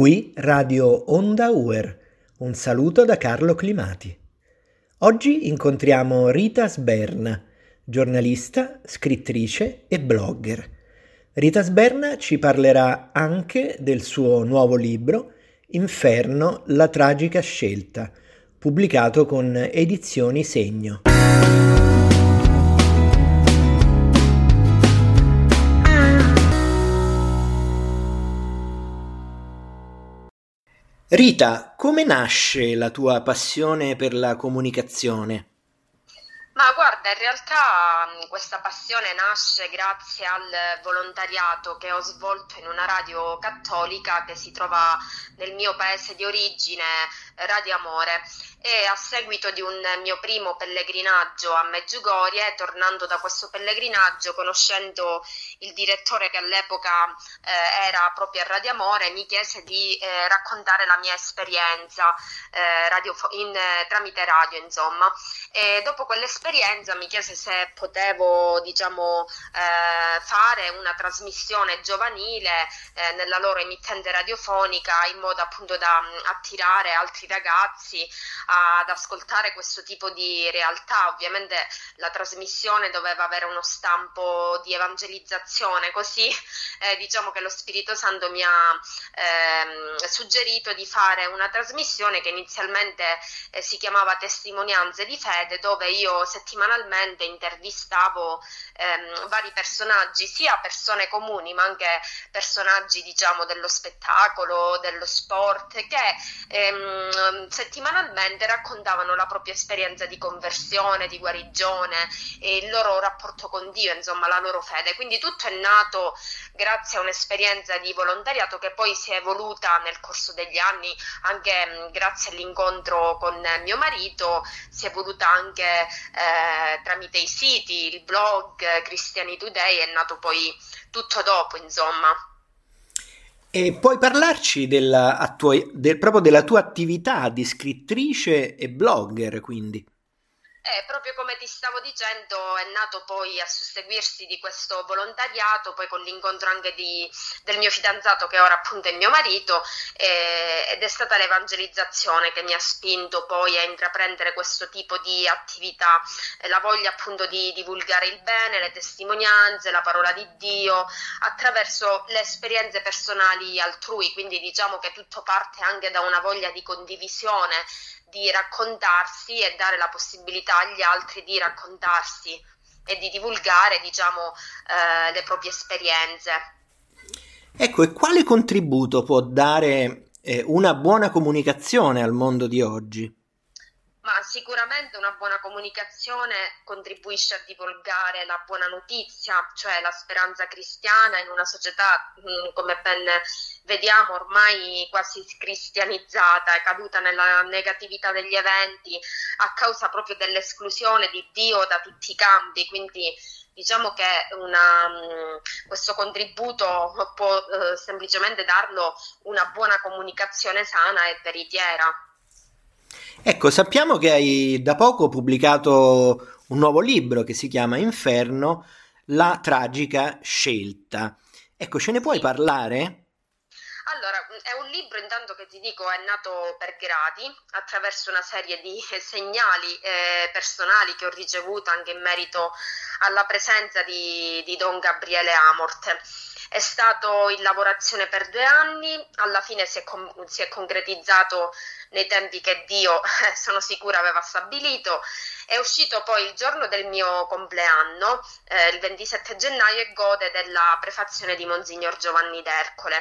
Qui Radio Onda Uer. Un saluto da Carlo Climati. Oggi incontriamo Rita Sberna, giornalista, scrittrice e blogger. Rita Sberna ci parlerà anche del suo nuovo libro Inferno, la tragica scelta, pubblicato con Edizioni Segno. Rita, come nasce la tua passione per la comunicazione? Ma guarda, in realtà questa passione nasce grazie al volontariato che ho svolto in una radio cattolica che si trova nel mio paese di origine, Radio Amore e a seguito di un mio primo pellegrinaggio a Meggiugorie, tornando da questo pellegrinaggio, conoscendo il direttore che all'epoca eh, era proprio a Radio Amore, mi chiese di eh, raccontare la mia esperienza eh, radio, in, tramite radio, insomma. E dopo quell'esperienza mi chiese se potevo, diciamo, eh, fare una trasmissione giovanile eh, nella loro emittente radiofonica in modo appunto da mh, attirare altri ragazzi ad ascoltare questo tipo di realtà. Ovviamente la trasmissione doveva avere uno stampo di evangelizzazione, così eh, diciamo che lo Spirito Santo mi ha ehm, suggerito di fare una trasmissione che inizialmente eh, si chiamava Testimonianze di fede, dove io settimanalmente intervistavo ehm, vari personaggi, sia persone comuni ma anche personaggi diciamo dello spettacolo, dello sport, che ehm, settimanalmente raccontavano la propria esperienza di conversione, di guarigione il loro rapporto con Dio, insomma la loro fede. Quindi tutto è nato grazie a un'esperienza di volontariato che poi si è evoluta nel corso degli anni, anche grazie all'incontro con mio marito, si è evoluta anche eh, tramite i siti, il blog Cristiani Today, è nato poi tutto dopo, insomma. E puoi parlarci della, del, proprio della tua attività di scrittrice e blogger, quindi? Eh, proprio come ti stavo dicendo, è nato poi a susseguirsi di questo volontariato, poi con l'incontro anche di, del mio fidanzato, che ora appunto è mio marito, eh, ed è stata l'evangelizzazione che mi ha spinto poi a intraprendere questo tipo di attività, eh, la voglia appunto di divulgare il bene, le testimonianze, la parola di Dio, attraverso le esperienze personali altrui, quindi diciamo che tutto parte anche da una voglia di condivisione di raccontarsi e dare la possibilità agli altri di raccontarsi e di divulgare, diciamo, eh, le proprie esperienze. Ecco, e quale contributo può dare eh, una buona comunicazione al mondo di oggi? Ma sicuramente una buona comunicazione contribuisce a divulgare la buona notizia, cioè la speranza cristiana in una società, mm, come ben vediamo, ormai quasi cristianizzata, è caduta nella negatività degli eventi a causa proprio dell'esclusione di Dio da tutti i campi. Quindi diciamo che una, mm, questo contributo può eh, semplicemente darlo una buona comunicazione sana e veritiera. Ecco, sappiamo che hai da poco pubblicato un nuovo libro che si chiama Inferno, la tragica scelta. Ecco, ce ne puoi parlare? Allora, è un libro intanto che ti dico è nato per gradi, attraverso una serie di segnali eh, personali che ho ricevuto anche in merito alla presenza di, di Don Gabriele Amort. È stato in lavorazione per due anni, alla fine si è, com- si è concretizzato nei tempi che Dio, sono sicura, aveva stabilito. È uscito poi il giorno del mio compleanno, eh, il 27 gennaio, e gode della prefazione di Monsignor Giovanni d'Ercole.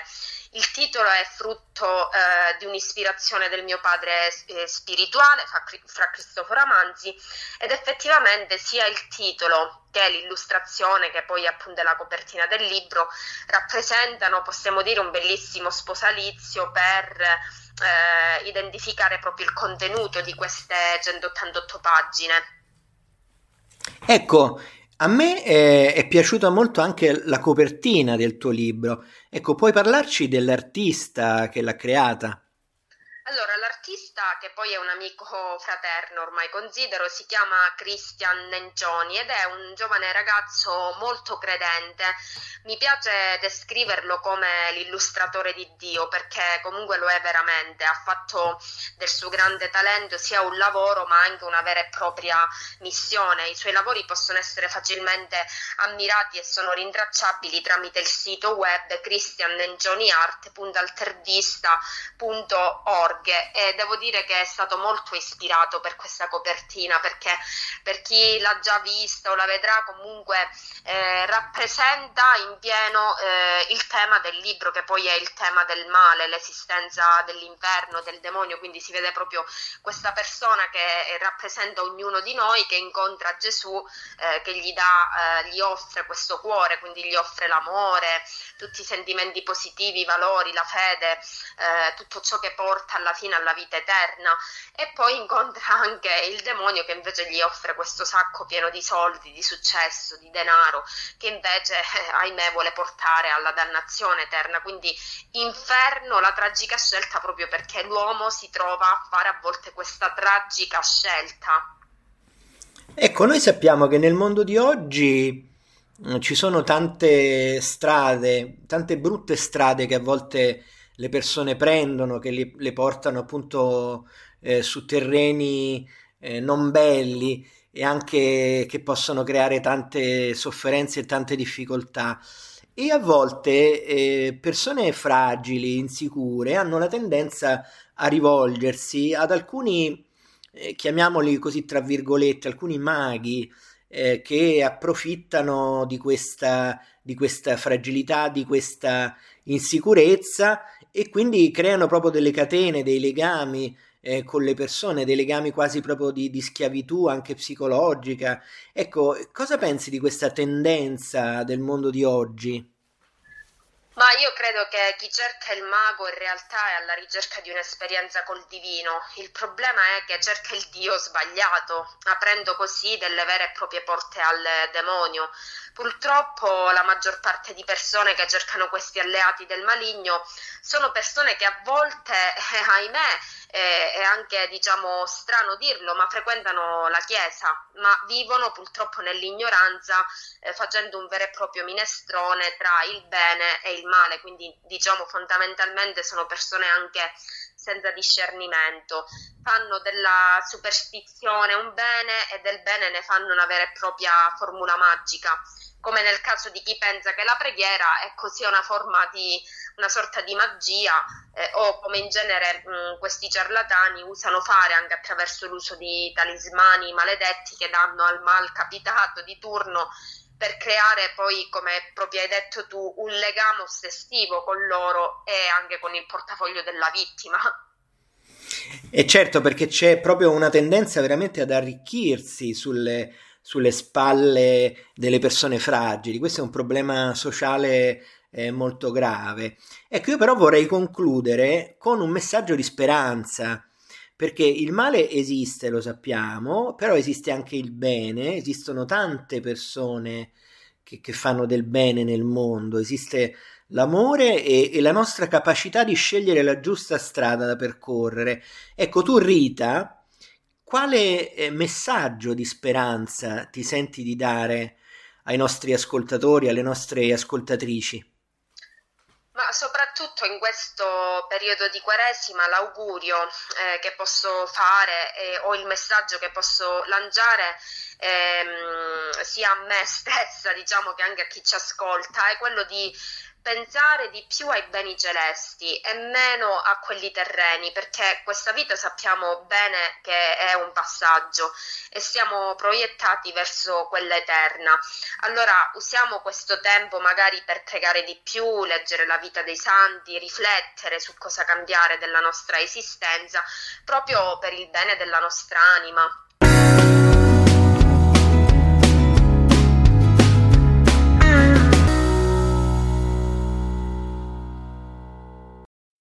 Il titolo è frutto eh, di un'ispirazione del mio padre eh, spirituale, fra, fra Cristoforo Amanzi, ed effettivamente sia il titolo che l'illustrazione, che poi appunto è la copertina del libro, rappresentano, possiamo dire, un bellissimo sposalizio per eh, identificare proprio il contenuto di queste 188 pagine. Ecco, a me è, è, piaciuta molto anche la copertina del tuo libro. Ecco, puoi parlarci dell'artista che l'ha creata? Allora, l'artista, che poi è un amico fraterno ormai considero, si chiama Christian Nencioni ed è un giovane ragazzo molto credente. Mi piace descriverlo come l'illustratore di Dio perché comunque lo è veramente. Ha fatto del suo grande talento sia un lavoro ma anche una vera e propria missione. I suoi lavori possono essere facilmente ammirati e sono rintracciabili tramite il sito web christiannencioniart.altervista.org Borghe e devo dire che è stato molto ispirato per questa copertina perché per chi l'ha già vista o la vedrà comunque eh, rappresenta in pieno eh, il tema del libro che poi è il tema del male, l'esistenza dell'inferno, del demonio, quindi si vede proprio questa persona che rappresenta ognuno di noi che incontra Gesù eh, che gli dà, eh, gli offre questo cuore, quindi gli offre l'amore, tutti i sentimenti positivi, i valori, la fede, eh, tutto ciò che porta alla fine alla vita eterna e poi incontra anche il demonio che invece gli offre questo sacco pieno di soldi, di successo, di denaro, che invece ahimè vuole portare alla dannazione eterna, quindi inferno, la tragica scelta proprio perché l'uomo si trova a fare a volte questa tragica scelta. Ecco, noi sappiamo che nel mondo di oggi mm, ci sono tante strade, tante brutte strade che a volte le persone prendono, che li, le portano appunto eh, su terreni eh, non belli e anche che possono creare tante sofferenze e tante difficoltà. E a volte eh, persone fragili, insicure, hanno la tendenza a rivolgersi ad alcuni, eh, chiamiamoli così tra virgolette, alcuni maghi eh, che approfittano di questa, di questa fragilità, di questa insicurezza e quindi creano proprio delle catene, dei legami eh, con le persone, dei legami quasi proprio di, di, schiavitù anche psicologica. Ecco, cosa pensi di questa tendenza del mondo di oggi? Ma io credo che chi cerca il mago in realtà è alla ricerca di un'esperienza col divino. Il problema è che cerca il Dio sbagliato, aprendo così delle vere e proprie porte al demonio. Purtroppo la maggior parte di persone che cercano questi alleati del maligno sono persone che a volte, eh, ahimè, eh, è anche diciamo strano dirlo, ma frequentano la Chiesa, ma vivono purtroppo nell'ignoranza eh, facendo un vero e proprio minestrone tra il bene e il male, quindi diciamo fondamentalmente sono persone anche senza discernimento, fanno della superstizione un bene e del bene ne fanno una vera e propria formula magica come nel caso di chi pensa che la preghiera è così una forma di una sorta di magia eh, o come in genere mh, questi ciarlatani usano fare anche attraverso l'uso di talismani maledetti che danno al mal capitato di turno per creare poi, come proprio hai detto tu, un legame ossessivo con loro e anche con il portafoglio della vittima. E certo, perché c'è proprio una tendenza veramente ad arricchirsi sulle, sulle spalle delle persone fragili. Questo è un problema sociale eh, molto grave. Ecco, io però vorrei concludere con un messaggio di speranza, perché il male esiste, lo sappiamo, però esiste anche il bene, esistono tante persone che, che fanno del bene nel mondo, esiste l'amore e, e, la nostra capacità di scegliere la giusta strada da percorrere. Ecco, tu Rita, quale eh, messaggio di speranza ti senti di dare ai nostri ascoltatori, alle nostre ascoltatrici? Ma soprattutto in questo periodo di Quaresima l'augurio eh, che posso fare eh, o il messaggio che posso lanciare ehm, sia a me stessa, diciamo che anche a chi ci ascolta, è quello di pensare di più ai beni celesti e meno a quelli terreni, perché questa vita sappiamo bene che è un passaggio e siamo proiettati verso quella eterna. Allora usiamo questo tempo magari per pregare di più, leggere la vita dei santi, riflettere su cosa cambiare della nostra esistenza, proprio per il bene della nostra anima.